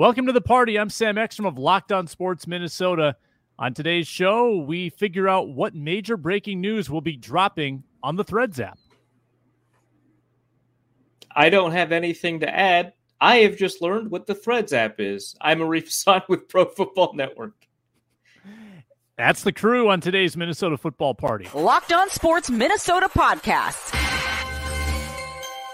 Welcome to the party. I'm Sam Ekstrom of Locked On Sports Minnesota. On today's show, we figure out what major breaking news will be dropping on the Threads app. I don't have anything to add. I have just learned what the Threads app is. I'm Arif Hasan with Pro Football Network. That's the crew on today's Minnesota football party. Locked On Sports Minnesota podcast.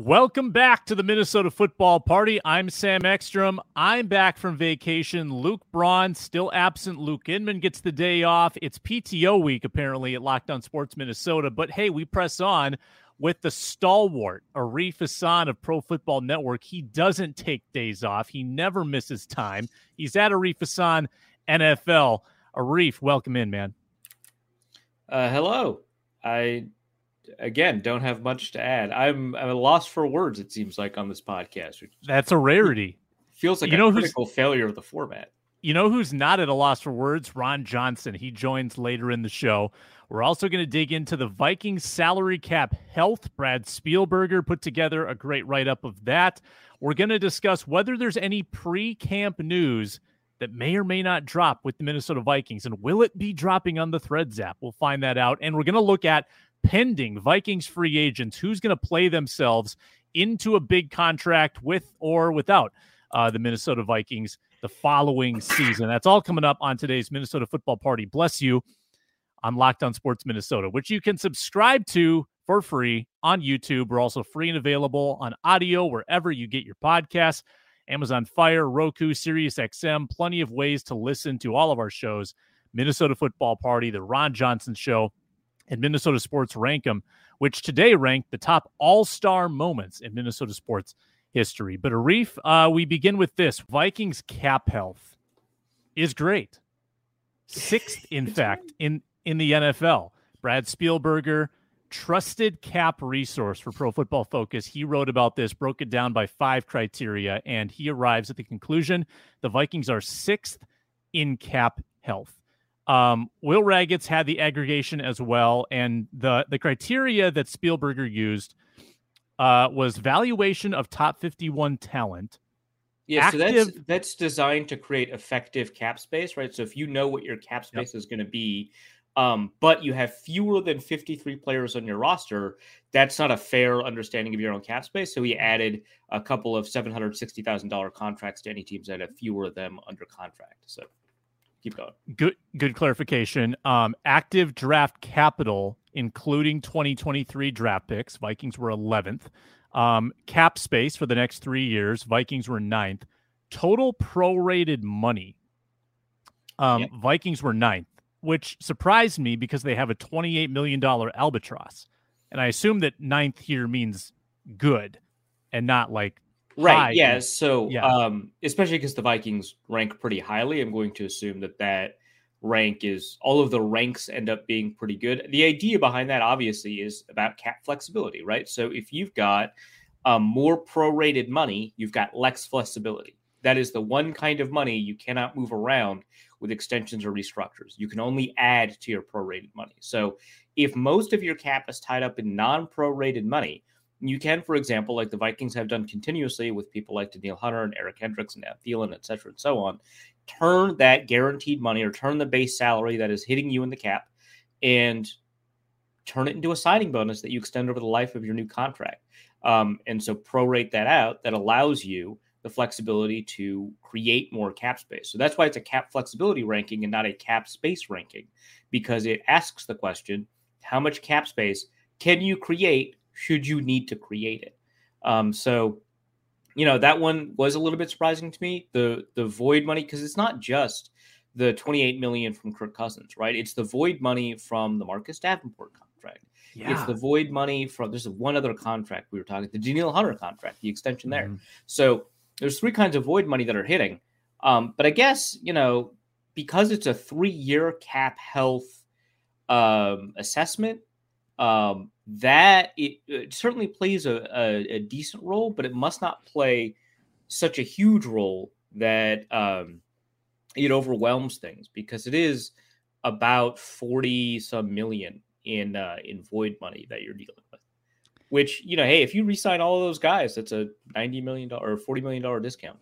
Welcome back to the Minnesota Football Party. I'm Sam Ekstrom. I'm back from vacation. Luke Braun still absent. Luke Inman gets the day off. It's PTO week apparently at Locked On Sports Minnesota. But hey, we press on with the stalwart Arif Hasan of Pro Football Network. He doesn't take days off. He never misses time. He's at Arif Hasan NFL. Arif, welcome in, man. Uh, hello. I again don't have much to add. I'm I'm a loss for words. It seems like on this podcast. That's a rarity. Feels like you a know critical failure of the format. You know who's not at a loss for words? Ron Johnson. He joins later in the show. We're also going to dig into the Vikings salary cap health. Brad Spielberger put together a great write up of that. We're going to discuss whether there's any pre camp news that may or may not drop with the Minnesota Vikings. And will it be dropping on the Threads app? We'll find that out. And we're going to look at pending Vikings free agents who's going to play themselves into a big contract with or without uh, the Minnesota Vikings the following season. That's all coming up on today's Minnesota Football Party. Bless you on Locked On Sports Minnesota, which you can subscribe to for free on YouTube. We're also free and available on audio wherever you get your podcasts. Amazon Fire, Roku, Sirius XM, plenty of ways to listen to all of our shows. Minnesota Football Party, the Ron Johnson Show, and Minnesota Sports rank them, which today ranked the top all star moments in Minnesota sports history. But Arif, uh, we begin with this Vikings cap health is great. Sixth, in fact, in, in the NFL. Brad Spielberger, trusted cap resource for Pro Football Focus. He wrote about this, broke it down by five criteria, and he arrives at the conclusion the Vikings are sixth in cap health. Um, Will Ragatz had the aggregation as well, and the the criteria that Spielberger used uh, was valuation of top fifty one talent. Yeah, active... so that's that's designed to create effective cap space, right? So if you know what your cap space yep. is going to be, um, but you have fewer than 53 players on your roster, that's not a fair understanding of your own cap space. So he added a couple of $760,000 contracts to any teams that have fewer of them under contract. So keep going. Good, good clarification. Um, active draft capital, including 2023 draft picks, Vikings were 11th. Um, cap space for the next three years, Vikings were ninth. Total prorated money, um. Vikings were ninth, which surprised me because they have a $28 million albatross. And I assume that ninth here means good and not like Right. Yeah. So, yeah. um, especially because the Vikings rank pretty highly, I'm going to assume that that rank is all of the ranks end up being pretty good. The idea behind that, obviously, is about cap flexibility, right? So, if you've got um, more prorated money, you've got less flexibility. That is the one kind of money you cannot move around with extensions or restructures. You can only add to your prorated money. So, if most of your cap is tied up in non prorated money, you can, for example, like the Vikings have done continuously with people like Danielle Hunter and Eric Kendricks and Adam Thielen, et cetera, and so on, turn that guaranteed money or turn the base salary that is hitting you in the cap and turn it into a signing bonus that you extend over the life of your new contract. Um, and so prorate that out that allows you the flexibility to create more cap space. So that's why it's a cap flexibility ranking and not a cap space ranking, because it asks the question how much cap space can you create should you need to create it. Um, so you know that one was a little bit surprising to me. The the void money because it's not just the 28 million from Kirk Cousins, right? It's the void money from the Marcus Davenport contract. Yeah. It's the void money from there's one other contract we were talking, the Danielle Hunter contract, the extension there. Mm-hmm. So there's three kinds of void money that are hitting. Um, but I guess, you know, because it's a three year cap health um, assessment, um, that it, it, certainly plays a, a, a, decent role, but it must not play such a huge role that um, it overwhelms things because it is about 40 some million in uh, in void money that you're dealing with. Which, you know, hey, if you resign all of those guys, that's a 90 million dollar or 40 million dollar discount.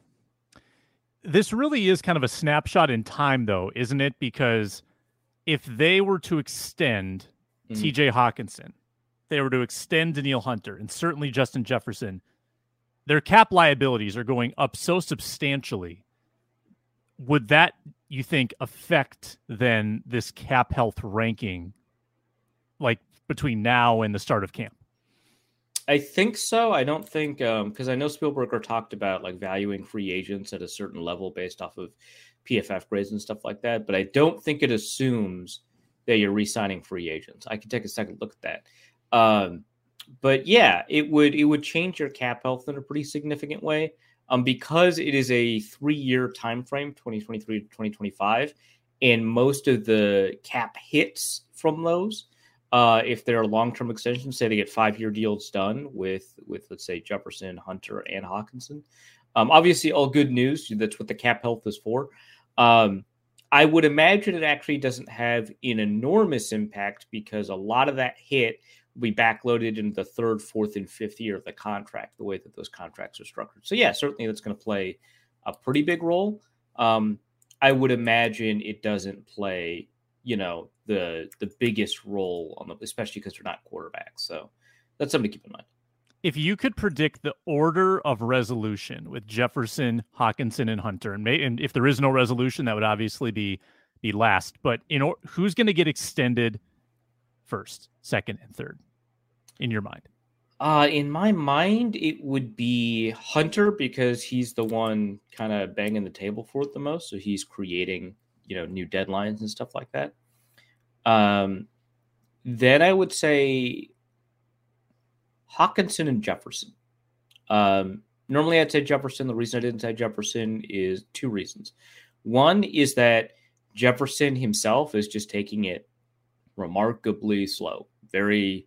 This really is kind of a snapshot in time though, isn't it? Because if they were to extend mm-hmm. TJ Hockenson, they were to extend Danielle Hunter and certainly Justin Jefferson, their cap liabilities are going up so substantially. Would that you think affect then this cap health ranking like between now and the start of camp? I think so. I don't think um because i know spielberger talked about like valuing free agents at a certain level based off of pff grades and stuff like that but i don't think it assumes that you're re-signing free agents. I can take a second look at that um but yeah it would it would change your cap health in a pretty significant way um, because it is a three-year time frame 2023 to 2025 and most of the cap hits from those uh, if they're long-term extensions say they get five-year deals done with with let's say jefferson hunter and Hockenson. um, obviously all good news that's what the cap health is for um, i would imagine it actually doesn't have an enormous impact because a lot of that hit be backloaded into the third, fourth, and fifth year of the contract, the way that those contracts are structured. So, yeah, certainly that's going to play a pretty big role. Um, I would imagine it doesn't play, you know, the the biggest role on the, especially because they're not quarterbacks. So that's something to keep in mind. If you could predict the order of resolution with Jefferson, Hockenson, and Hunter, and, may, and if there is no resolution, that would obviously be be last. But in or, who's going to get extended first, second, and third? In your mind? Uh, in my mind, it would be Hunter because he's the one kind of banging the table for it the most. So he's creating, you know, new deadlines and stuff like that. Um, then I would say Hockenson and Jefferson. Um, normally I'd say Jefferson. The reason I didn't say Jefferson is two reasons. One is that Jefferson himself is just taking it remarkably slow, very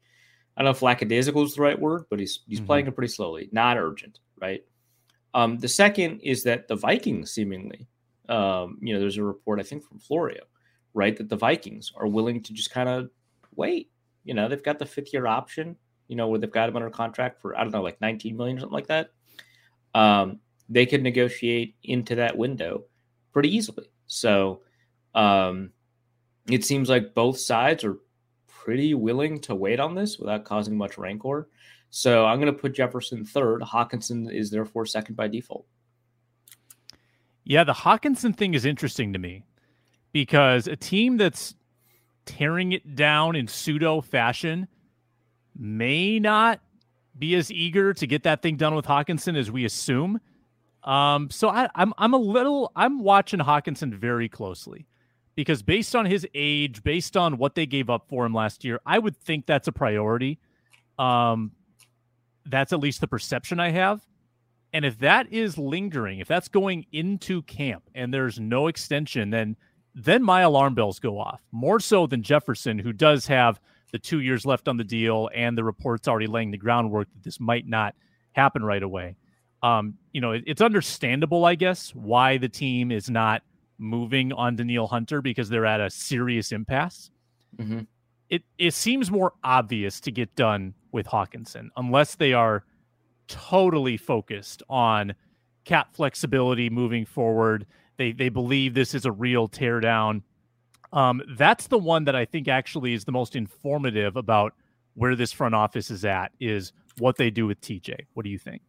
I don't know if lackadaisical is the right word, but he's he's mm-hmm. playing it pretty slowly, not urgent, right? Um, the second is that the Vikings seemingly, um, you know, there's a report I think from Florio, right, that the Vikings are willing to just kind of wait. You know, they've got the fifth year option, you know, where they've got him under contract for I don't know, like 19 million or something like that. Um, they could negotiate into that window pretty easily. So um, it seems like both sides are pretty willing to wait on this without causing much rancor. So I'm going to put Jefferson third. Hockenson is therefore second by default. Yeah, the Hockenson thing is interesting to me because a team that's tearing it down in pseudo fashion may not be as eager to get that thing done with Hockenson as we assume. Um, so I, I'm I'm a little I'm watching Hockenson very closely because based on his age, based on what they gave up for him last year, I would think that's a priority. Um, that's at least the perception I have. And if that is lingering, if that's going into camp and there's no extension, then then my alarm bells go off. More so than Jefferson, who does have the two years left on the deal and the reports already laying the groundwork that this might not happen right away. Um, you know, it, it's understandable, I guess, why the team is not moving on Danielle Hunter because they're at a serious impasse. Mm-hmm. It it seems more obvious to get done with Hockenson unless they are totally focused on cap flexibility moving forward. They they believe this is a real teardown. Um, that's the one that I think actually is the most informative about where this front office is at is what they do with TJ. What do you think?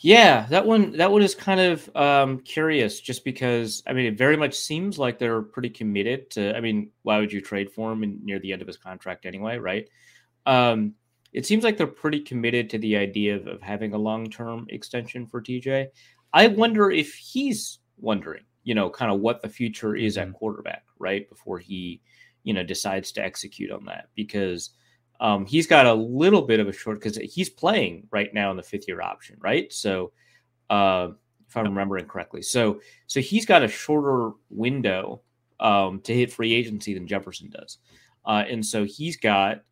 Yeah, that one that one is kind of um, curious, just because I mean it very much seems like they're pretty committed to. I mean, why would you trade for him in, near the end of his contract anyway, right? Um, it seems like they're pretty committed to the idea of, of having a long term extension for TJ. I wonder if he's wondering, you know, kind of what the future is mm-hmm. at quarterback, right? Before he, you know, decides to execute on that because um, he's got a little bit of a short because he's playing right now in the fifth year option, right? So, uh, if I'm remembering correctly, so so he's got a shorter window um, to hit free agency than Jefferson does, uh, and so he's got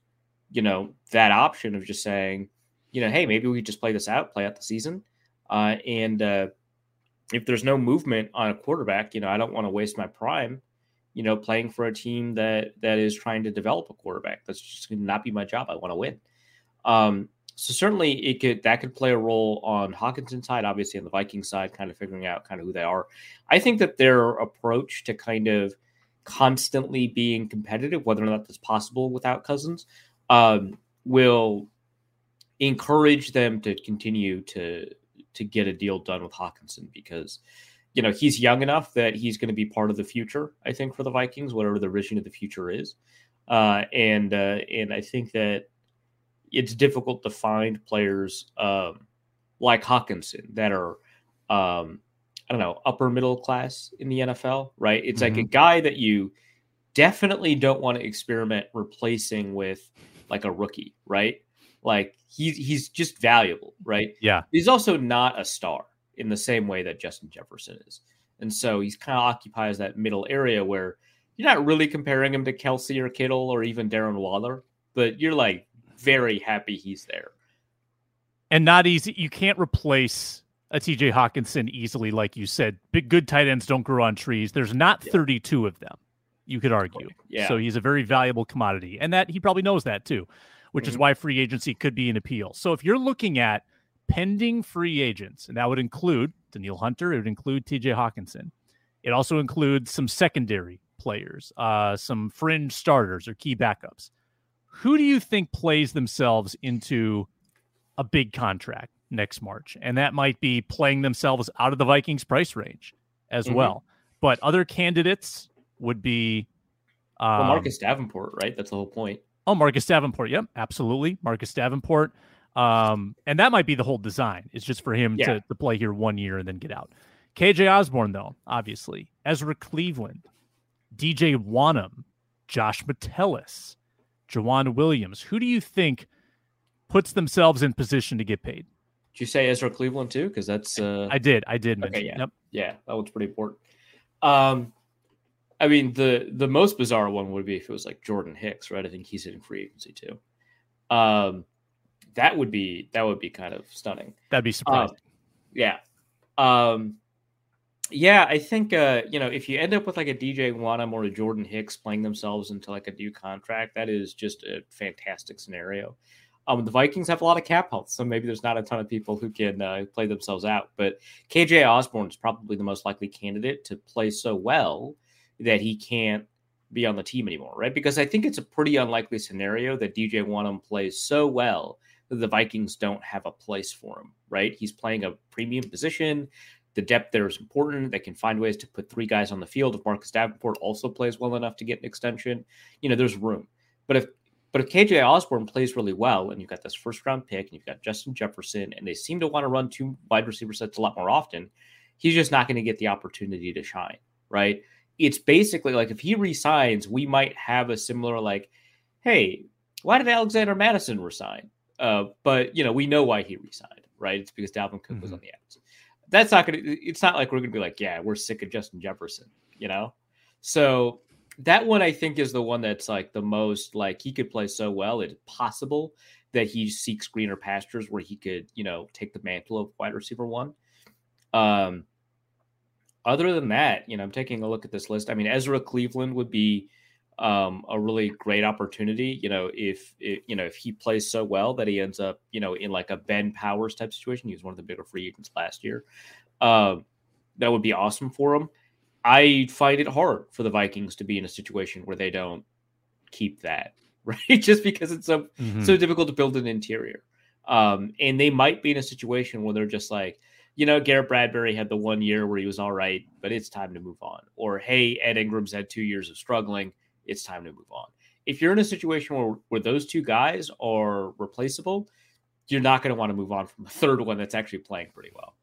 you know that option of just saying, you know, hey, maybe we just play this out, play out the season, uh, and uh, if there's no movement on a quarterback, you know, I don't want to waste my prime you know, playing for a team that that is trying to develop a quarterback. That's just not be my job. I want to win. Um, so certainly it could that could play a role on Hockenson's side, obviously on the Viking side, kind of figuring out kind of who they are. I think that their approach to kind of constantly being competitive, whether or not that's possible without Cousins, um, will encourage them to continue to to get a deal done with Hockenson because you know, he's young enough that he's going to be part of the future, I think, for the Vikings, whatever the vision of the future is. Uh, and uh, and I think that it's difficult to find players um, like Hockenson that are, um, I don't know, upper middle class in the NFL, right? It's mm-hmm. like a mm-hmm. guy that you definitely don't want to experiment replacing with like a rookie, right? Like he's he's just valuable, right? Yeah. He's also not a star in the same way that Justin Jefferson is. And so he's kind of occupies that middle area where you're not really comparing him to Kelce or Kittle or even Darren Waller, but you're like very happy he's there. And not easy. You can't replace a TJ Hockenson easily, like you said. Big good tight ends don't grow on trees. There's not yeah. 32 of them, you could argue. Yeah. So he's a very valuable commodity. And that he probably knows that too, which mm-hmm. is why free agency could be an appeal. So if you're looking at pending free agents, and that would include Danielle Hunter, it would include TJ Hockenson. It also includes some secondary players, uh, some fringe starters or key backups. Who do you think plays themselves into a big contract next March? And that might be playing themselves out of the Vikings price range as mm-hmm. well. But other candidates would be um, well, Marcus Davenport, right? That's the whole point. Oh, Marcus Davenport. Yep, absolutely. Marcus Davenport. Um, and that might be the whole design. It's just for him yeah. to, to play here one year and then get out. KJ Osborn, though, obviously, Ezra Cleveland, DJ Wonnum, Josh Metellus, Joejuan Williams. Who do you think puts themselves in position to get paid? Did you say Ezra Cleveland too? Because that's uh... I did. I did. Okay, yeah, yep. yeah, that one's pretty important. Um, I mean the the most bizarre one would be if it was like Jordan Hicks, right? I think he's in free agency too. Um, that would be that would be kind of stunning. That'd be surprising. Um, yeah. Um, yeah, I think uh, you know if you end up with like a DJ Wonnum or a Jordan Hicks playing themselves into like a new contract, that is just a fantastic scenario. Um, the Vikings have a lot of cap health, so maybe there's not a ton of people who can uh, play themselves out. But KJ Osborn is probably the most likely candidate to play so well that he can't be on the team anymore, right? Because I think it's a pretty unlikely scenario that DJ Wonnum plays so well the Vikings don't have a place for him, right? He's playing a premium position. The depth there is important. They can find ways to put three guys on the field. If Marcus Davenport also plays well enough to get an extension, you know, there's room. But if but if KJ Osborn plays really well, and you've got this first round pick, and you've got Justin Jefferson, and they seem to want to run two wide receiver sets a lot more often, he's just not going to get the opportunity to shine, right? It's basically like if he resigns, we might have a similar like, hey, why did Alexander Mattison resign? Uh, but you know, we know why he resigned, right? It's because Dalvin Cook mm-hmm. was on the outs. That's not gonna. It's not like we're gonna be like, yeah, we're sick of Justin Jefferson, you know. So that one I think is the one that's like the most like he could play so well. It's possible that he seeks greener pastures where he could, you know, take the mantle of wide receiver one. Um, other than that, you know, I'm taking a look at this list. I mean, Ezra Cleveland would be um, a really great opportunity. You know, if, if, you know if he plays so well that he ends up you know in like a Ben Powers type situation, he was one of the bigger free agents last year. Uh, that would be awesome for him. I find it hard for the Vikings to be in a situation where they don't keep that right, just because it's so mm-hmm. so difficult to build an interior. Um, and they might be in a situation where they're just like, you know, Garrett Bradbury had the one year where he was all right, but it's time to move on. Or hey, Ed Ingram's had two years of struggling it's time to move on. if you're in a situation where, where those two guys are replaceable, you're not going to want to move on from a third one that's actually playing pretty well.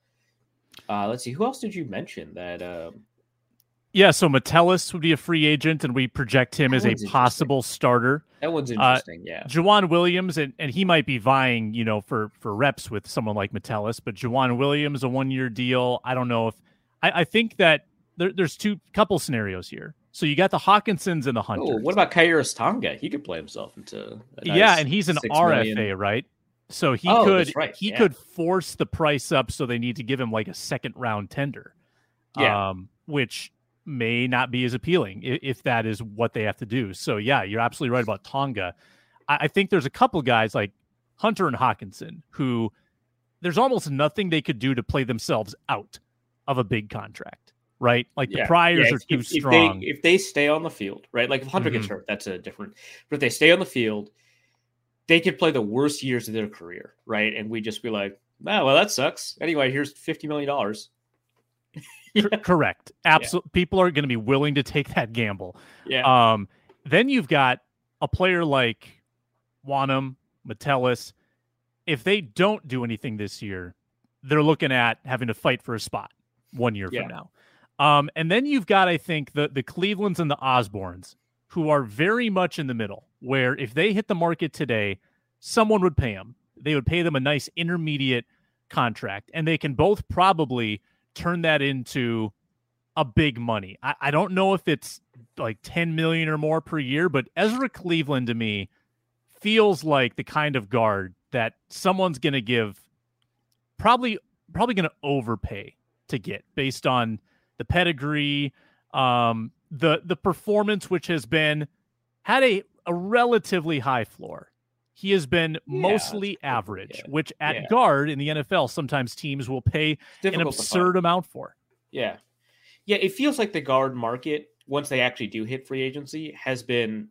Uh, let's see, who else did you mention that? Um, yeah, so Metellus would be a free agent, and we project him as a possible starter. That one's uh, interesting. Uh, yeah, Joejuan Williams, and, and he might be vying, you know, for for reps with someone like Metellus, but Joejuan Williams, a one year deal. I don't know if I, I think that there, there's two couple scenarios here. So you got the Hockensons and the Hunters. Oh, what about Khyiris Tonga? He could play himself into nice yeah, and he's an RFA, million. right? So he oh, could right. he yeah. could force the price up so they need to give him like a second round tender. Yeah. Um, which may not be as appealing if, if, that is what they have to do. So yeah, you're absolutely right about Tonga. I, I think there's a couple guys like Hunter and Hockenson who there's almost nothing they could do to play themselves out of a big contract, right? Like yeah. the priors yeah, are too if, strong. If they, if they, stay on the field, right? Like if Hunter mm-hmm. gets hurt, that's a different. But if they stay on the field, they could play the worst years of their career, right? And we just be like, oh, well, that sucks. Anyway, here's fifty million dollars. yeah. Correct. Absolutely. People are going to be willing to take that gamble. Yeah. Um, then you've got a player like Wonnum, Metellus. If they don't do anything this year, they're looking at having to fight for a spot one year yeah. from now. Um, and then you've got, I think, the the Clevelands and the Osborns, who are very much in the middle, where if they hit the market today, someone would pay them. They would pay them a nice intermediate contract, and they can both probably turn that into a big money. I, I don't know if it's like 10 million or more per year, but Ezra Cleveland to me feels like the kind of guard that someone's going to give probably probably going to overpay to get based on the pedigree, um, the the performance which has been had a a relatively high floor. He has been yeah, mostly average, yeah. which at yeah. guard in the NFL, sometimes teams will pay an absurd amount for. Yeah. Yeah. It feels like the guard market, once they actually do hit free agency, has been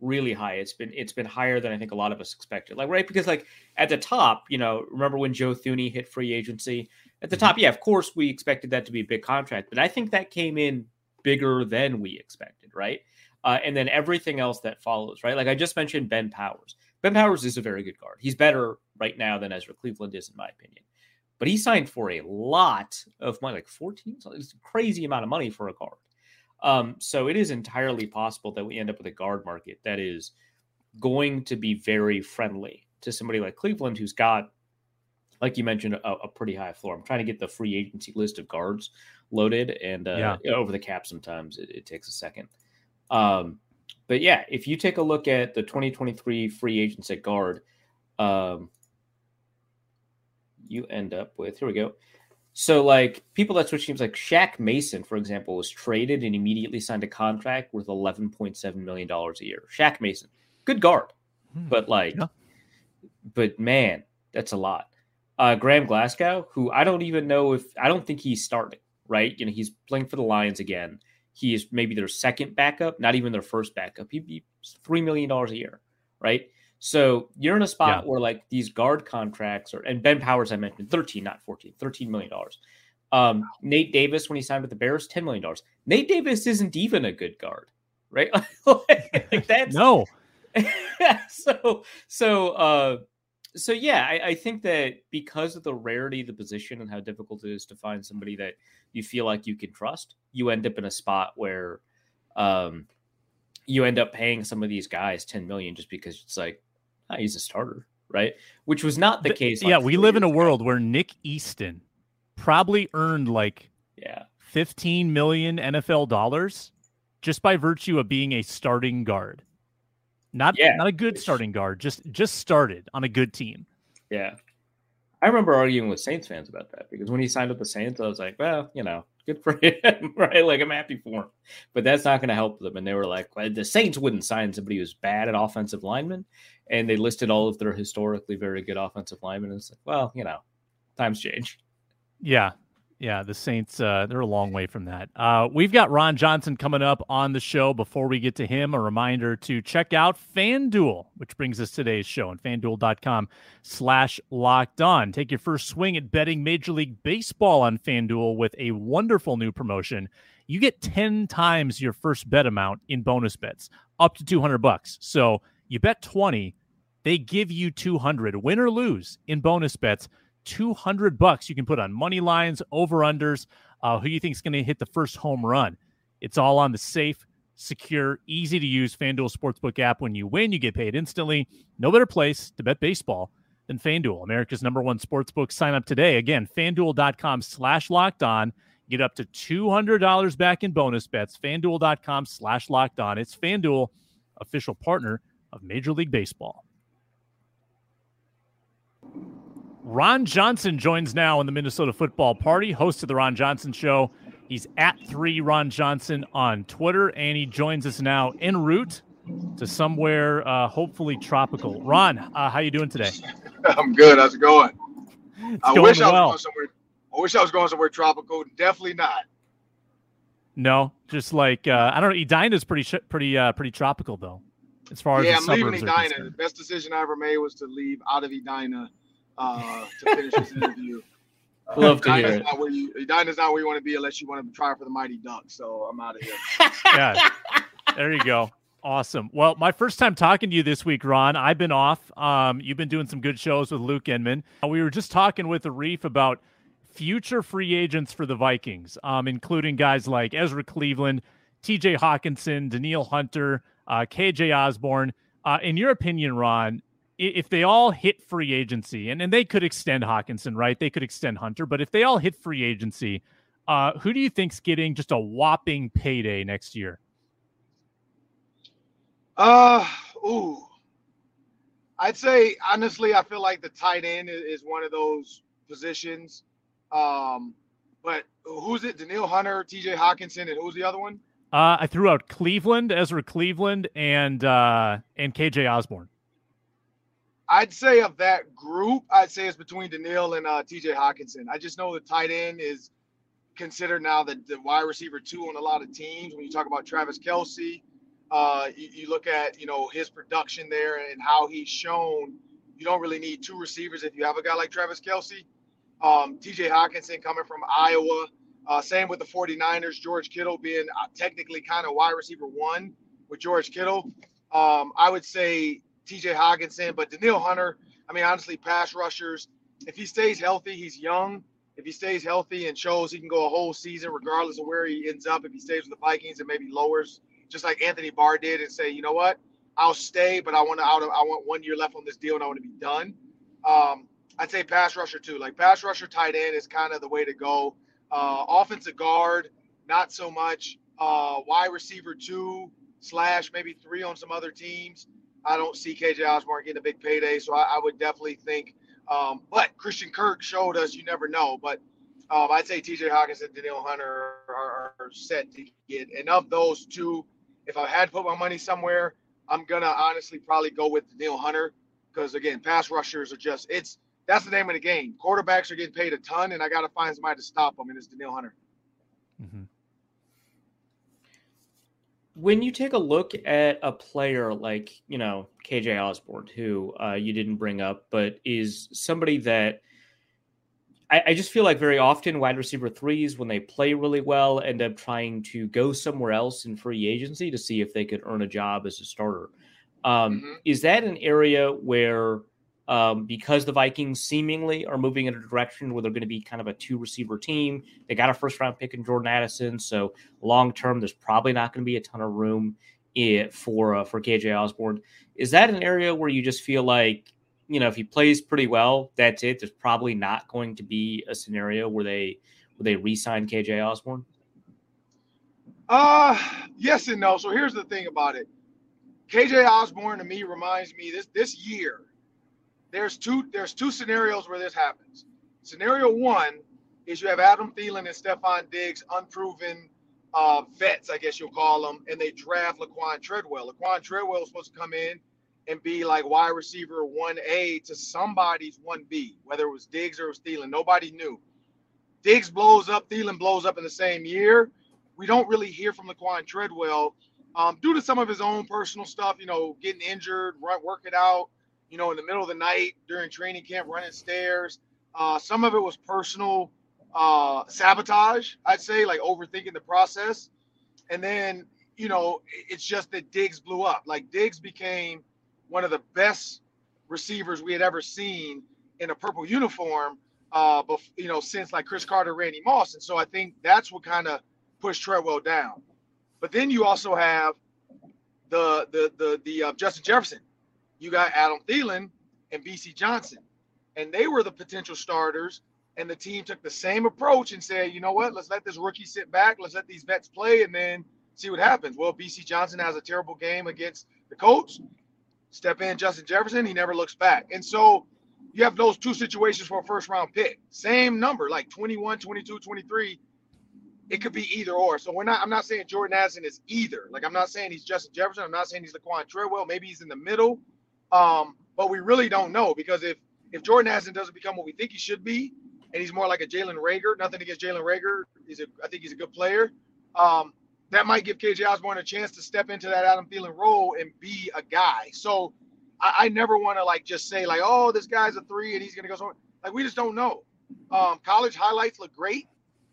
really high. It's been it's been higher than I think a lot of us expected. Like right because like at the top, you know, remember when Joe Thuney hit free agency? At the mm-hmm. top, yeah, of course we expected that to be a big contract, but I think that came in bigger than we expected, right? Uh, and then everything else that follows, right? Like I just mentioned Ben Powers. Ben Powers is a very good guard. He's better right now than Ezra Cleveland is, in my opinion. But he signed for a lot of money, like 14, it's a crazy amount of money for a guard. Um, so it is entirely possible that we end up with a guard market that is going to be very friendly to somebody like Cleveland, who's got, like you mentioned, a, a pretty high floor. I'm trying to get the free agency list of guards loaded, and uh, yeah. over the cap sometimes it, it takes a second. Um, but yeah, if you take a look at the 2023 free agents at guard, um, you end up with here we go. So like people that switch teams, like Shaq Mason, for example, was traded and immediately signed a contract worth 11.7 million dollars a year. Shaq Mason, good guard, hmm. but like, yeah. but man, that's a lot. Uh, Graham Glasgow, who I don't even know if I don't think he's starting. Right, you know, he's playing for the Lions again. He is maybe their second backup, not even their first backup. He'd be three million dollars a year, right? So you're in a spot yeah. where like these guard contracts are, and Ben Powers, I mentioned 13, not 14, 13 million dollars. Um, Nate Davis, when he signed with the Bears, $10 million. Nate Davis isn't even a good guard, right? like that's no. so, so, uh, so yeah, I, I, think that because of the rarity of the position and how difficult it is to find somebody that you feel like you can trust, you end up in a spot where um, you end up paying some of these guys 10 million just because it's like, oh, he's a starter, right? Which was not the, the case. yeah, we live in a ago. world where Nick Easton probably earned like yeah 15 million NFL dollars just by virtue of being a starting guard. Not yeah. not a good starting guard, just just started on a good team. Yeah. I remember arguing with Saints fans about that because when he signed with the Saints, I was like, well, you know, good for him, right? Like I'm happy for him, but that's not going to help them. And they were like, the Saints wouldn't sign somebody who's bad at offensive linemen, and they listed all of their historically very good offensive linemen. And it's like, well, you know, times change. Yeah, yeah, the Saints, uh, they're a long way from that. Uh, we've got Ron Johnson coming up on the show. Before we get to him, a reminder to check out FanDuel, which brings us today's show on fanduel.com slash locked on. Take your first swing at betting Major League Baseball on FanDuel with a wonderful new promotion. You get 10 times your first bet amount in bonus bets. up to 200 bucks. So you bet 20, they give you 200, win or lose in bonus bets. 200 bucks you can put on money lines, over unders, uh, who you think is going to hit the first home run. It's all on the safe, secure, easy to use FanDuel Sportsbook app. When you win, you get paid instantly. No better place to bet baseball than FanDuel, America's number one sportsbook. Sign up today. Again, fanduel.com slash locked on. Get up to $200 back in bonus bets. FanDuel.com slash locked on. It's FanDuel, official partner of Major League Baseball. Ron Johnson joins now in the Minnesota Football Party, host of the Ron Johnson Show. He's at three Ron Johnson on Twitter, and he joins us now en route to somewhere uh, hopefully tropical. Ron, uh, how you doing today? I'm good. How's it going? It's I going wish I was going somewhere. I wish I was going somewhere tropical. Definitely not. No, just like uh, I don't know. Edina's pretty sh- pretty uh, pretty tropical though, as far yeah, as yeah, I'm leaving Edina. The best decision I ever made was to leave out of Edina uh, to finish this interview. Uh, Love to hear Edina's it. Not where you, Edina's not where you want to be unless you want to try for the Mighty Ducks. So I'm out of here. Yeah, there you go. Awesome. Well, my first time talking to you this week, Ron. I've been off. Um, you've been doing some good shows with Luke Inman. We were just talking with the Reef about future free agents for the Vikings, um, including guys like Ezra Cleveland, T.J. Hockenson, Danielle Hunter, uh, K.J. Osborn. Uh, in your opinion, Ron, i- if they all hit free agency, and, and they could extend Hockenson, right? They could extend Hunter, but if they all hit free agency, uh, who do you think's getting just a whopping payday next year? Uh, ooh. I'd say honestly, I feel like the tight end is, is one of those positions. Um, but who's it? Danielle Hunter, T.J. Hockenson, and who's the other one? Uh, I threw out Cleveland, Ezra Cleveland, and uh, and KJ Osborn. I'd say of that group, I'd say it's between Danielle and uh, T.J. Hockenson. I just know the tight end is considered now the, the wide receiver two on a lot of teams. When you talk about Travis Kelce, uh, you, you look at you know his production there and how he's shown. You don't really need two receivers if you have a guy like Travis Kelce. Um, T.J. Hockenson coming from Iowa. Uh, same with the 49ers. George Kittle being uh, technically kind of wide receiver one with George Kittle. Um, I would say TJ Hockenson, but Danielle Hunter, I mean, honestly, pass rushers, if he stays healthy, he's young. If he stays healthy and shows he can go a whole season, regardless of where he ends up, if he stays with the Vikings and maybe lowers, just like Anthony Barr did, and say, you know what, I'll stay, but I want to out of, I want one year left on this deal and I want to be done. Um, I'd say pass rusher too. Like pass rusher, tight end is kind of the way to go. Uh, offensive guard, not so much. Uh, wide receiver two slash maybe three on some other teams. I don't see KJ Osborn getting a big payday, so I, I would definitely think. Um, but Christian Kirk showed us you never know. But um, I'd say TJ Hockenson, Danielle Hunter are, are set to get. And of those two, if I had to put my money somewhere, I'm gonna honestly probably go with Danielle Hunter because again, pass rushers are just it's that's the name of the game. Quarterbacks are getting paid a ton, and I got to find somebody to stop them, and it's Danielle Hunter. Mm-hmm. When you take a look at a player like, you know, KJ Osborn, who uh, you didn't bring up, but is somebody that I, I just feel like very often wide receiver threes, when they play really well, end up trying to go somewhere else in free agency to see if they could earn a job as a starter. Um, Mhm. Is that an area where, um, because the Vikings seemingly are moving in a direction where they're going to be kind of a two receiver team, they got a first round pick in Jordan Addison, so long term, there's probably not going to be a ton of room for uh, for KJ Osborn. Is that an area where you just feel like, you know, if he plays pretty well, that's it. There's probably not going to be a scenario where they where they re-sign KJ Osborn. Uh yes and no. So here's the thing about it. KJ Osborn to me reminds me this this year. There's two there's two scenarios where this happens. Scenario one is you have Adam Thielen and Stefon Diggs, unproven uh, vets, I guess you'll call them, and they draft Laquon Treadwell. Laquon Treadwell is supposed to come in and be like wide receiver 1A to somebody's 1B, whether it was Diggs or it was Thielen. Nobody knew. Diggs blows up, Thielen blows up in the same year. We don't really hear from Laquon Treadwell um, due to some of his own personal stuff, you know, getting injured, run, working out, you know, in the middle of the night during training camp, running stairs. Uh, some of it was personal uh, sabotage, I'd say, like overthinking the process. And then you know, it's just that Diggs blew up. Like Diggs became one of the best receivers we had ever seen in a purple uniform, uh, bef- you know, since like Cris Carter, Randy Moss. And so I think that's what kind of pushed Treadwell down. But then you also have the the the the uh, Justin Jefferson. You got Adam Thielen and Bisi Johnson, and they were the potential starters. And the team took the same approach and said, you know what, let's let this rookie sit back, let's let these vets play, and then see what happens. Well, Bisi Johnson has a terrible game against the Colts. Step in Justin Jefferson, he never looks back. And so you have those two situations for a first round pick. Same number, like 21, 22, 23 it could be either or. So we're not. I'm not saying Jordan Addison is either. Like I'm not saying he's Justin Jefferson. I'm not saying he's Laquon Treadwell. Maybe he's in the middle. Um, but we really don't know because if if Jordan Addison doesn't become what we think he should be, and he's more like a Jalen Reagor, nothing against Jalen Reagor, He's a I think he's a good player. Um, that might give KJ Osborn a chance to step into that Adam Thielen role and be a guy. So I, I never want to like just say like, oh, this guy's a three and he's gonna go somewhere. Like we just don't know. Um, college highlights look great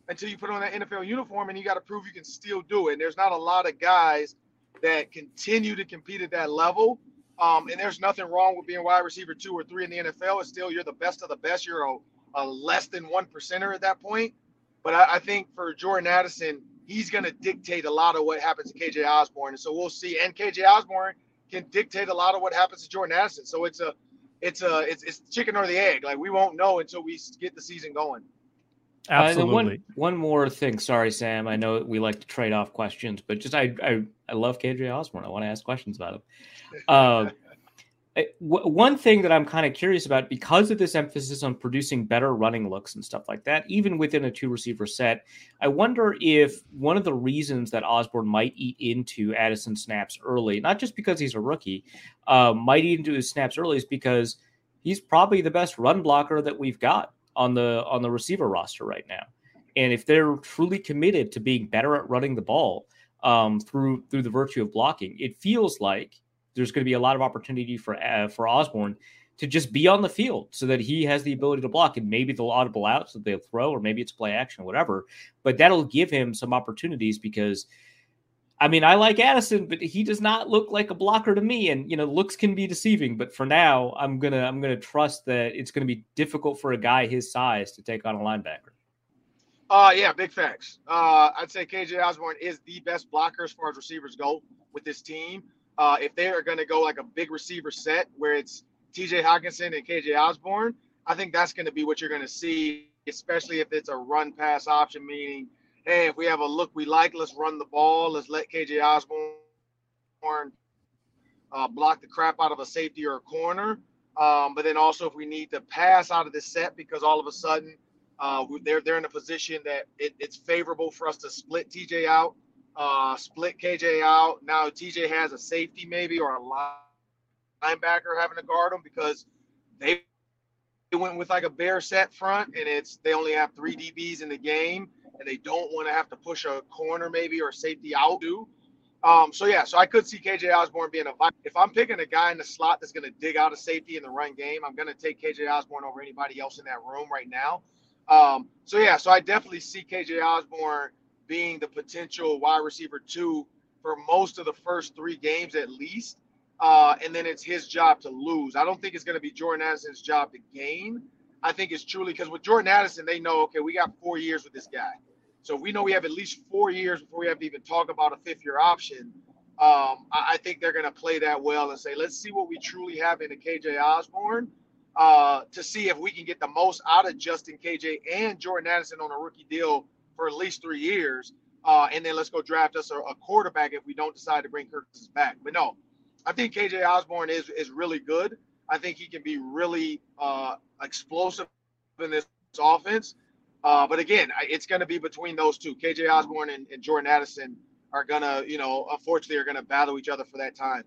until you put on that NFL uniform and you got to prove you can still do it. And there's not a lot of guys that continue to compete at that level. Um, and there's nothing wrong with being wide receiver two or three in the NFL. It's still you're the best of the best. You're a, a less than one percenter at that point. But I, I think for Jordan Addison, he's going to dictate a lot of what happens to KJ Osborn. And so we'll see. And KJ Osborn can dictate a lot of what happens to Jordan Addison. So it's a it's a it's, it's chicken or the egg. Like we won't know until we get the season going. Absolutely. Uh, one one more thing. Sorry, Sam. I know we like to trade off questions, but just I I, I love KJ Osborn. I want to ask questions about him. Uh, one thing that I'm kind of curious about because of this emphasis on producing better running looks and stuff like that, even within a two receiver set, I wonder if one of the reasons that Osborn might eat into Addison snaps early, not just because he's a rookie, uh, might eat into his snaps early, is because he's probably the best run blocker that we've got on the on the receiver roster right now. And if they're truly committed to being better at running the ball um, through through the virtue of blocking, it feels like there's going to be a lot of opportunity for uh, for Osborn to just be on the field so that he has the ability to block and maybe they'll audible out so they'll throw or maybe it's play action or whatever but that'll give him some opportunities because I mean, I like Addison, but he does not look like a blocker to me. And you know, looks can be deceiving. But for now, I'm gonna I'm gonna trust that it's gonna be difficult for a guy his size to take on a linebacker. Uh yeah, big facts. Uh, I'd say KJ Osborn is the best blocker as far as receivers go with this team. Uh, if they are going to go like a big receiver set where it's TJ Hockenson and KJ Osborn, I think that's going to be what you're going to see, especially if it's a run pass option, meaning hey, if we have a look we like, let's run the ball. Let's let KJ Osborn uh, block the crap out of a safety or a corner. Um, but then also if we need to pass out of the set because all of a sudden uh, they're they're in a position that it, it's favorable for us to split TJ out, uh, split KJ out. Now TJ has a safety maybe or a linebacker having to guard him because they went with like a bare set front and it's they only have three DBs in the game and they don't want to have to push a corner maybe or safety out do. Um, so yeah, so I could see KJ Osborn being a if I'm picking a guy in the slot that's going to dig out a safety in the run game, I'm going to take KJ Osborn over anybody else in that room right now. Um, so yeah, so I definitely see KJ Osborn being the potential wide receiver two for most of the first three games at least. Uh, and then it's his job to lose. I don't think it's going to be Jordan Addison's job to gain. I think it's truly because with Jordan Addison, they know, okay, we got four years with this guy. So we know we have at least four years before we have to even talk about a fifth year option. Um, I, I, think they're going to play that well and say, let's see what we truly have in a KJ Osborn uh, to see if we can get the most out of Justin KJ and Jordan Addison on a rookie deal for at least three years. Uh, and then let's go draft us a, a, quarterback if we don't decide to bring Kirk back. But no, I think KJ Osborn is is really good. I think he can be really uh, explosive in this offense. Uh, but again, it's going to be between those two. KJ Osborn and, and Jordan Addison are going to, you know, unfortunately, are going to battle each other for that time.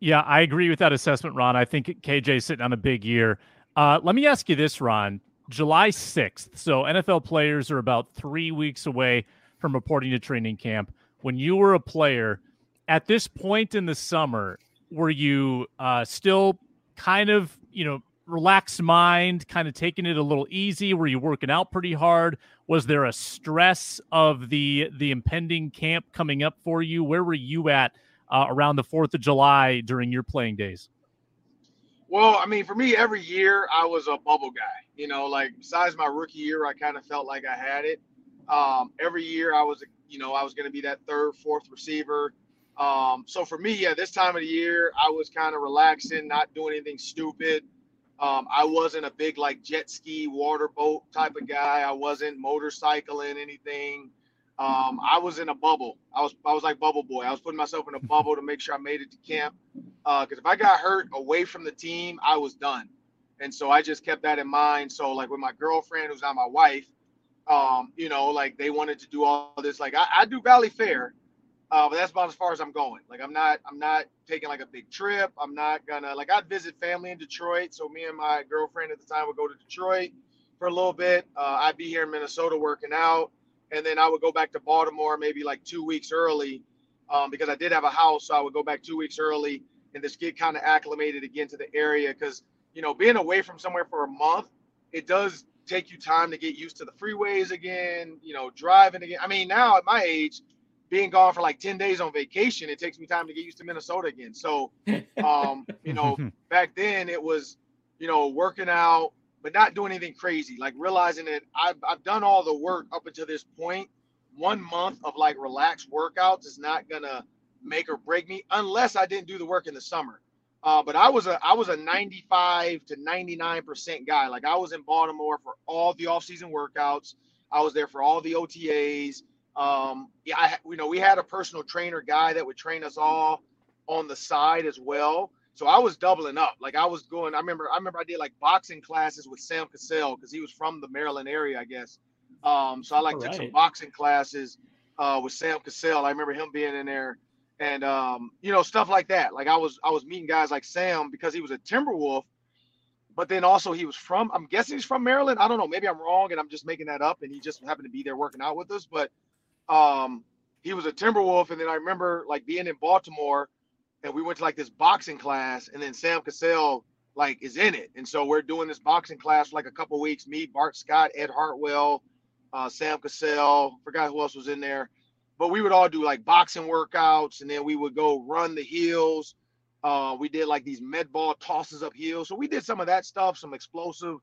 Yeah, I agree with that assessment, Ron. I think KJ's sitting on a big year. Uh, let me ask you this, Ron. July 6th. So NFL players are about three weeks away from reporting to training camp. When you were a player, at this point in the summer, were you uh, still kind of, you know, relaxed mind, kind of taking it a little easy? Were you working out pretty hard? Was there a stress of the the impending camp coming up for you? Where were you at uh, around the Fourth of July during your playing days? Well, I mean, for me, every year I was a bubble guy. You know, like besides my rookie year, I kind of felt like I had it. Um, every year I was, you know, I was going to be that third, fourth receiver. Um, so for me, yeah, this time of the year, I was kind of relaxing, not doing anything stupid. Um, I wasn't a big like jet ski, water boat type of guy. I wasn't motorcycling anything. Um, I was in a bubble. I was I was like bubble boy. I was putting myself in a bubble to make sure I made it to camp. Because uh, if I got hurt away from the team, I was done. And so I just kept that in mind. So like with my girlfriend, who's not my wife, um, you know, like they wanted to do all this. Like I, I do Valleyfair, uh, but that's about as far as I'm going. Like I'm not I'm not taking like a big trip. I'm not gonna like I'd visit family in Detroit. So me and my girlfriend at the time would go to Detroit for a little bit. Uh, I'd be here in Minnesota working out, and then I would go back to Baltimore maybe like two weeks early um, because I did have a house. So I would go back two weeks early and just get kind of acclimated again to the area because you know being away from somewhere for a month, it does take you time to get used to the freeways again. You know, driving again. I mean, now at my age being gone for like 10 days on vacation, it takes me time to get used to Minnesota again. So, um, you know, back then it was, you know, working out, but not doing anything crazy, like realizing that I've, I've done all the work up until this point. One month of like relaxed workouts is not to make or break me unless I didn't do the work in the summer. Uh, but I was a I was a 95 to 99 percent guy. Like I was in Baltimore for all the off-season workouts. I was there for all the OTAs. Um, yeah, I, you know, we had a personal trainer guy that would train us all on the side as well. So I was doubling up. Like I was going. I remember. I remember I did like boxing classes with Sam Cassell because he was from the Maryland area, I guess. Um, so I like took some boxing classes uh, with Sam Cassell. I remember him being in there, and um, you know stuff like that. Like I was I was meeting guys like Sam because he was a Timberwolf, but then also he was from. I'm guessing he's from Maryland. I don't know. Maybe I'm wrong, and I'm just making that up. And he just happened to be there working out with us, but um, he was a Timberwolf, and then I remember like being in Baltimore, and we went to like this boxing class, and then Sam Cassell like is in it, and so we're doing this boxing class for like a couple weeks. Me, Bart Scott, Ed Hartwell, uh, Sam Cassell, forgot who else was in there, but we would all do like boxing workouts, and then we would go run the hills. Uh, we did like these med ball tosses up hills, so we did some of that stuff, some explosive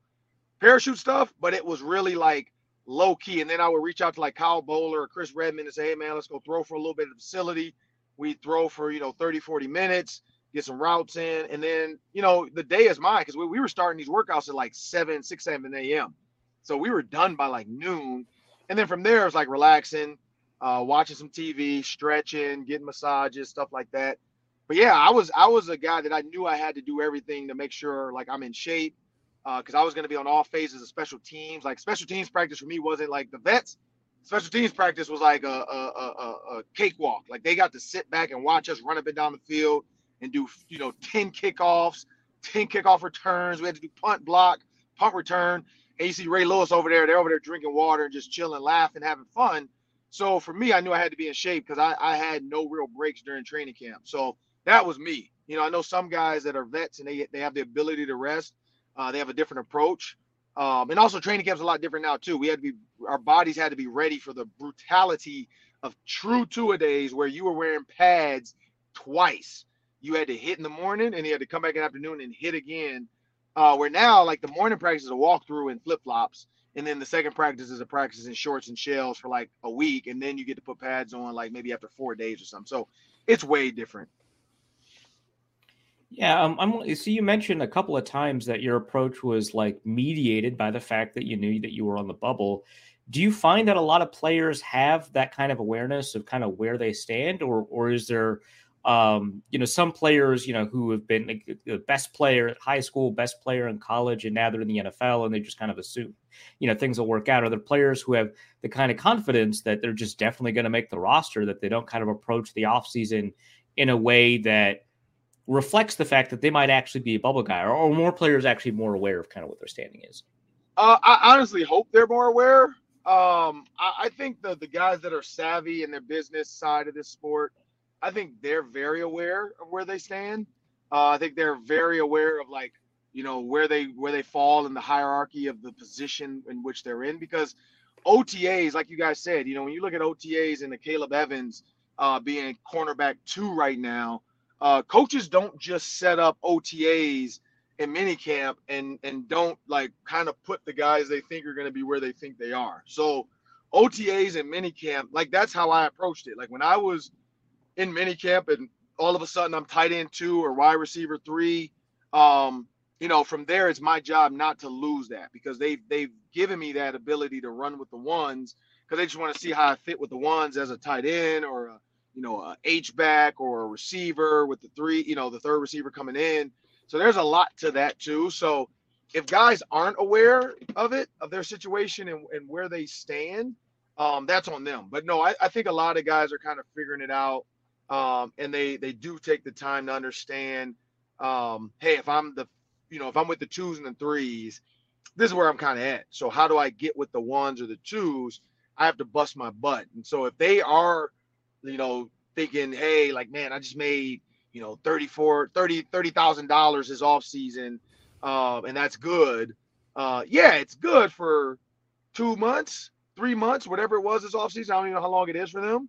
parachute stuff, but it was really like low key. And then I would reach out to like Kyle Boller or Chris Redman and say, hey, man, let's go throw for a little bit of the facility. We throw for, you know, 30, 40 minutes, get some routes in. And then, you know, the day is mine because we, we were starting these workouts at like 7, 6, 7 a.m. So we were done by like noon. And then from there, it was like relaxing, uh, watching some TV, stretching, getting massages, stuff like that. But yeah, I was I was a guy that I knew I had to do everything to make sure like I'm in shape because uh, I was going to be on all phases of special teams. Like special teams practice for me wasn't like the vets. Special teams practice was like a, a, a, a cakewalk. Like they got to sit back and watch us run up and down the field and do you know 10 kickoffs, 10 kickoff returns. We had to do punt block, punt return. And you see Ray Lewis over there. They're over there drinking water and just chilling, laughing, having fun. So for me, I knew I had to be in shape because I, I had no real breaks during training camp. So that was me. You know, I know some guys that are vets and they they have the ability to rest uh, they have a different approach. Um, and also training camp's a lot different now too. We had to be our bodies had to be ready for the brutality of true two a days where you were wearing pads twice. You had to hit in the morning and you had to come back in the afternoon and hit again. Uh, where now like the morning practice is a walkthrough in flip flops, and then the second practice is a practice in shorts and shells for like a week, and then you get to put pads on like maybe after four days or something. So it's way different. Yeah, um, I'm. So you mentioned a couple of times that your approach was like mediated by the fact that you knew that you were on the bubble. Do you find that a lot of players have that kind of awareness of kind of where they stand, or or is there, um, you know, some players you know who have been like, the best player at high school, best player in college, and now they're in the NFL, and they just kind of assume, you know, things will work out. Are there players who have the kind of confidence that they're just definitely going to make the roster, that they don't kind of approach the offseason in a way that reflects the fact that they might actually be a bubble guy, or, or more players actually more aware of kind of what their standing is? Uh, I honestly hope they're more aware. Um, I, I, think the the guys that are savvy in their business side of this sport, I think they're very aware of where they stand. Uh, I think they're very aware of like, you know, where they where they fall in the hierarchy of the position in which they're in because OTAs, like you guys said, you know, when you look at OTAs and the Akayleb Evans uh, being cornerback two right now, uh, coaches don't just set up OTAs in minicamp and and don't like kind of put the guys they think are going to be where they think they are. So OTAs and minicamp, like that's how I approached it. Like when I was in minicamp and all of a sudden I'm tight end two or wide receiver three, um, you know, from there it's my job not to lose that because they've they've given me that ability to run with the ones because they just want to see how I fit with the ones as a tight end or a you know a H back or a receiver with the three, you know, the third receiver coming in. So there's a lot to that too. So if guys aren't aware of it, of their situation and, and where they stand, um, that's on them. But no, I, I, think a lot of guys are kind of figuring it out. Um, and they they do take the time to understand, um, hey, if I'm the you know, if I'm with the twos and the threes, this is where I'm kind of at. So how do I get with the ones or the twos? I have to bust my butt. And so if they are, you know, thinking, hey, like, man, I just made you know 34 30 30000 dollars this off season uh, and that's good. Uh, yeah it's good for two months three months whatever it was this off season i don't even know how long it is for them.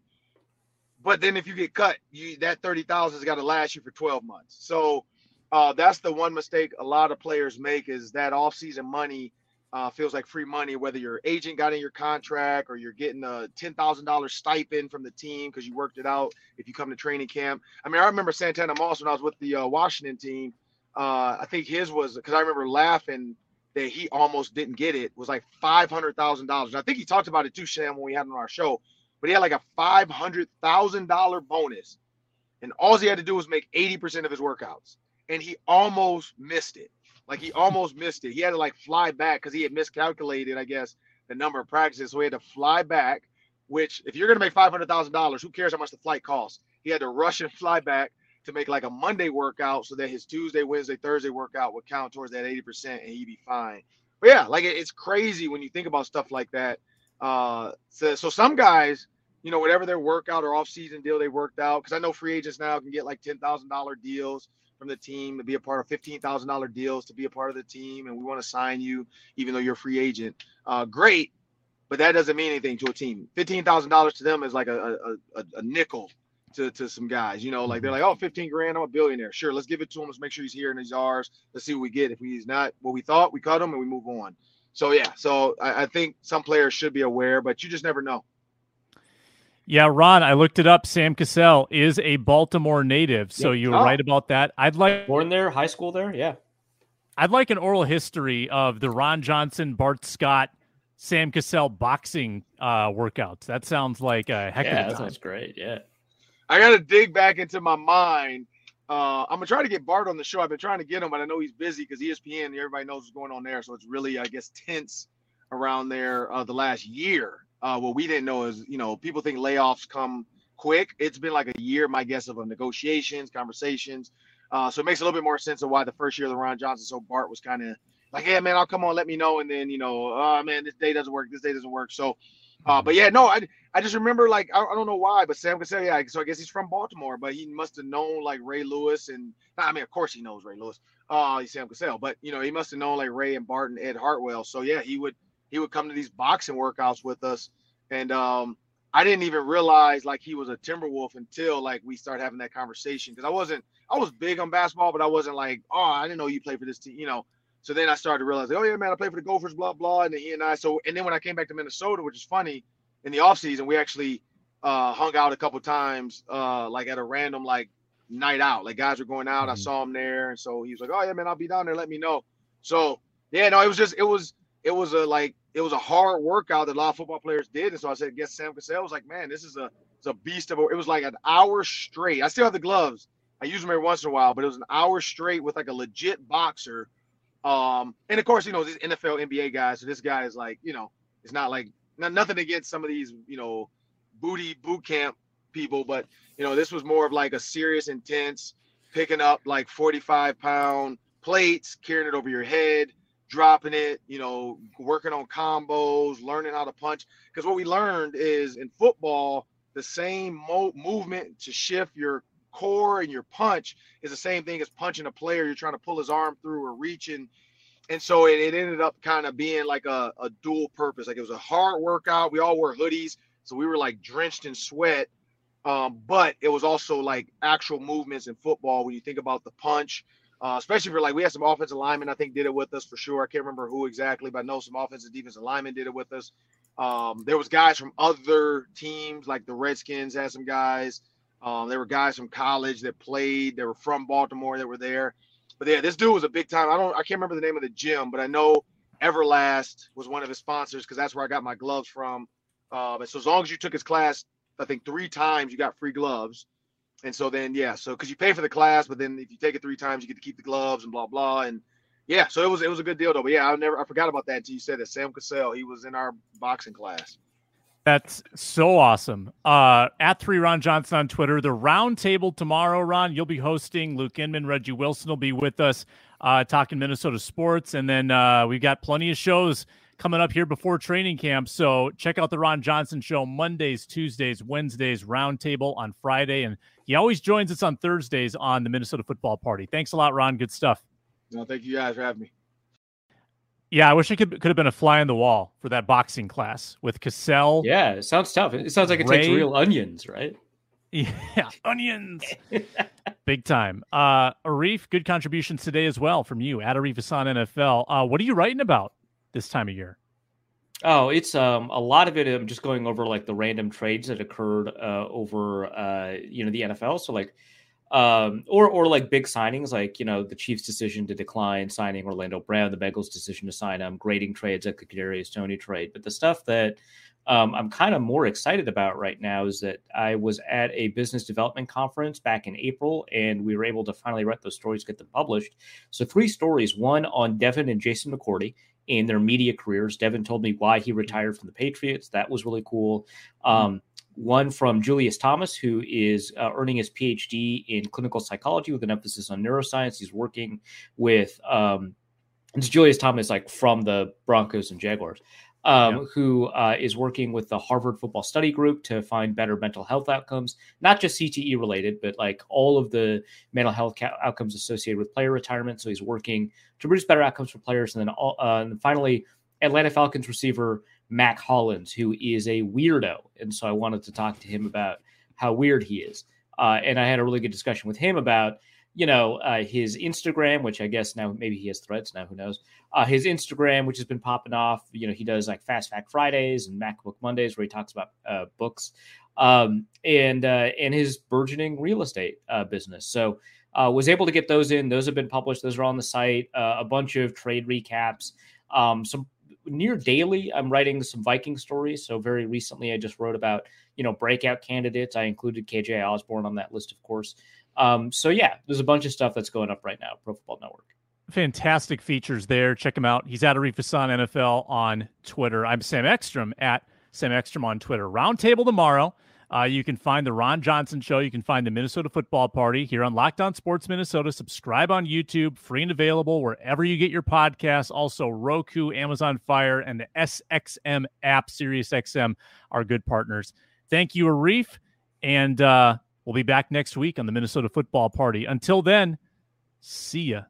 But then if you get cut you that 30000 has got to last you for 12 months. So uh, that's the one mistake a lot of players make is that off season money uh, feels like free money, whether your agent got in your contract or you're getting a ten thousand dollars stipend from the team because you worked it out. If you come to training camp, I mean, I remember Santana Moss when I was with the uh, Washington team. Uh, I think his was because I remember laughing that he almost didn't get it was like five hundred thousand dollars. I think he talked about it too, Sham, when we had on our show. But he had like a five hundred thousand dollar bonus, and all he had to do was make eighty percent of his workouts, and he almost missed it. Like he almost missed it. He had to like fly back because he had miscalculated, I guess, the number of practices. So he had to fly back. Which, if you're gonna make five hundred thousand dollars, who cares how much the flight costs? He had to rush and fly back to make like a Monday workout so that his Tuesday, Wednesday, Thursday workout would count towards that 80% and he'd be fine. But yeah, like it's crazy when you think about stuff like that. Uh, so, so some guys, you know, whatever their workout or off-season deal they worked out, because I know free agents now can get like ten thousand dollar deals from the team to be a part of $15,000 deals to be a part of the team, and we want to sign you even though you're a free agent. Uh, great, but that doesn't mean anything to a team. $15,000 to them is like a, a, a, nickel to, to some guys. You know, like they're like, oh, 15 grand, I'm a billionaire. Sure, let's give it to him. Let's make sure he's here and he's ours. Let's see what we get. If he's not what we thought, we cut him and we move on. So yeah, so I, I think some players should be aware, but you just never know. Yeah, Ron, I looked it up. Sam Cassell is a Baltimore native, so you were oh. right about that. I'd like born there, high school there. Yeah, I'd like an oral history of the Ron Johnson, Bart Scott, Sam Cassell boxing uh, workouts. That sounds like a heck yeah, of a that sounds great. Yeah, I got to dig back into my mind. Uh, I'm gonna try to get Bart on the show. I've been trying to get him, but I know he's busy because ESPN. Everybody knows what's going on there, so it's really, I guess, tense around there uh, the last year. Uh, what we didn't know is, you know, people think layoffs come quick. It's been like a year, my guess, of negotiations, conversations. Uh, so it makes a little bit more sense of why the first year of the Ron Johnson, so Bart was kind of like, "Yeah, man, I'll come on, let me know," and then you know, oh man, this day doesn't work, this day doesn't work. So, uh, but yeah, no, I, I just remember like I, I don't know why, but Sam say, yeah, so I guess he's from Baltimore, but he must have known like Ray Lewis and I mean, of course he knows Ray Lewis. Uh, he's Sam Cassell, but you know, he must have known like Ray and Barton, Ed Hartwell. So yeah, he would he would come to these boxing workouts with us and um, I didn't even realize like he was a Timberwolf until like we started having that conversation because I wasn't I was big on basketball, but I wasn't like, oh, I didn't know you played for this team, you know. So then I started to realize, oh yeah, man, I played for the Gophers, blah blah. And then he and I, so and then when I came back to Minnesota, which is funny, in the offseason, we actually uh, hung out a couple times, uh, like at a random like night out. Like guys were going out, mm-hmm. I saw him there, and so he was like, oh yeah, man, I'll be down there. Let me know. So yeah, no, it was just it was it was a like it was a hard workout that a lot of football players did. And so I said, guess Sam Cassell was like, man, this is a it's a beast of a it was like an hour straight. I still have the gloves. I use them every once in a while, but it was an hour straight with like a legit boxer. Um, and of course, you know, these NFL, NBA guys. So this guy is like, you know, it's not like not nothing against some of these, you know, booty boot camp people, but you know, this was more of like a serious, intense, picking up like 45 pound plates, carrying it over your head, dropping it, you know, working on combos, learning how to punch. Because what we learned is in football, the same mo- movement to shift your core and your punch is the same thing as punching a player. You're trying to pull his arm through or reaching. And so it, it ended up kind of being like a, a dual purpose. Like it was a hard workout. We all wore hoodies. So we were like drenched in sweat. Um, but it was also like actual movements in football when you think about the punch, uh, especially for like we had some offensive linemen I think did it with us for sure. I can't remember who exactly, but I know some offensive defensive linemen did it with us. Um, there was guys from other teams like the Redskins had some guys. Um, there were guys from college that played. They were from Baltimore that were there. But yeah, this dude was a big time. I don't. I can't remember the name of the gym, but I know Everlast was one of his sponsors because that's where I got my gloves from. Um, and so as long as you took his class, I think three times you got free gloves. And so then yeah, so because you pay for the class, but then if you take it three times, you get to keep the gloves and blah blah. And yeah, so it was it was a good deal though. But yeah, I never I forgot about that until you said that Sam Cassell, he was in our boxing class. That's so awesome. Uh, at three Ron Johnson on Twitter. The roundtable tomorrow, Ron. You'll be hosting. Luke Inman, Reggie Wilson will be with us, uh, talking Minnesota sports, and then uh, we've got plenty of shows coming up here before training camp. So check out the Ron Johnson Show Mondays, Tuesdays, Wednesdays, roundtable on Friday, and he always joins us on Thursdays on the Minnesota Football Party. Thanks a lot, Ron. Good stuff. No, thank you guys for having me. Yeah, I wish I could could have been a fly on the wall for that boxing class with Cassell. Yeah, it sounds tough. It sounds like it Ray. takes real onions, right? Yeah, onions. Big time. Uh Arif, good contributions today as well from you at Arif Hasan NFL. Uh, what are you writing about this time of year? Oh, it's um a lot of it. I'm just going over like the random trades that occurred uh, over uh you know the NFL. So like um, or or like big signings, like you know the Chiefs' decision to decline signing Orlando Brown, the Bengals' decision to sign him, grading trades like the Kadarius Toney trade. But the stuff that um, I'm kind of more excited about right now is that I was at a business development conference back in April, and we were able to finally write those stories, get them published. So three stories: one on Devin and Jason McCourty in their media careers. Devin told me why he retired from the Patriots. That was really cool. Um, one from Julius Thomas, who is uh, earning his PhD in clinical psychology with an emphasis on neuroscience. He's working with um, it's Julius Thomas, like from the Broncos and Jaguars, um, yeah. who uh, is working with the Harvard Football Study Group to find better mental health outcomes, not just CTE related, but like all of the mental health ca- outcomes associated with player retirement. So he's working to produce better outcomes for players. And then, all, uh, and finally, Atlanta Falcons receiver Mack Hollins, who is a weirdo. And so I wanted to talk to him about how weird he is. Uh, and I had a really good discussion with him about, you know, uh, his Instagram, which I guess now maybe he has threads now, who knows? Uh, his Instagram, which has been popping off. You know, he does like Fast Fact Fridays and MacBook Mondays where he talks about uh, books um, and uh, and his burgeoning real estate uh, business. So was able to get those in. Those have been published. Those are on the site. a bunch of trade recaps. Um, some near daily i'm writing some viking stories so very recently i just wrote about you know breakout candidates i included kj osborn on that list of course um, so yeah there's a bunch of stuff that's going up right now pro football network fantastic features there check him out he's at arif hasan nfl on twitter i'm sam ekstrom at sam ekstrom on twitter roundtable tomorrow uh, you can find the Ron Johnson Show. You can find the Minnesota Football Party here on Locked On Sports Minnesota. Subscribe on YouTube, free and available wherever you get your podcasts. Also, Roku, Amazon Fire, and the SXM app, SiriusXM, are good partners. Thank you, Arif. And uh, we'll be back next week on the Minnesota Football Party. Until then, see ya.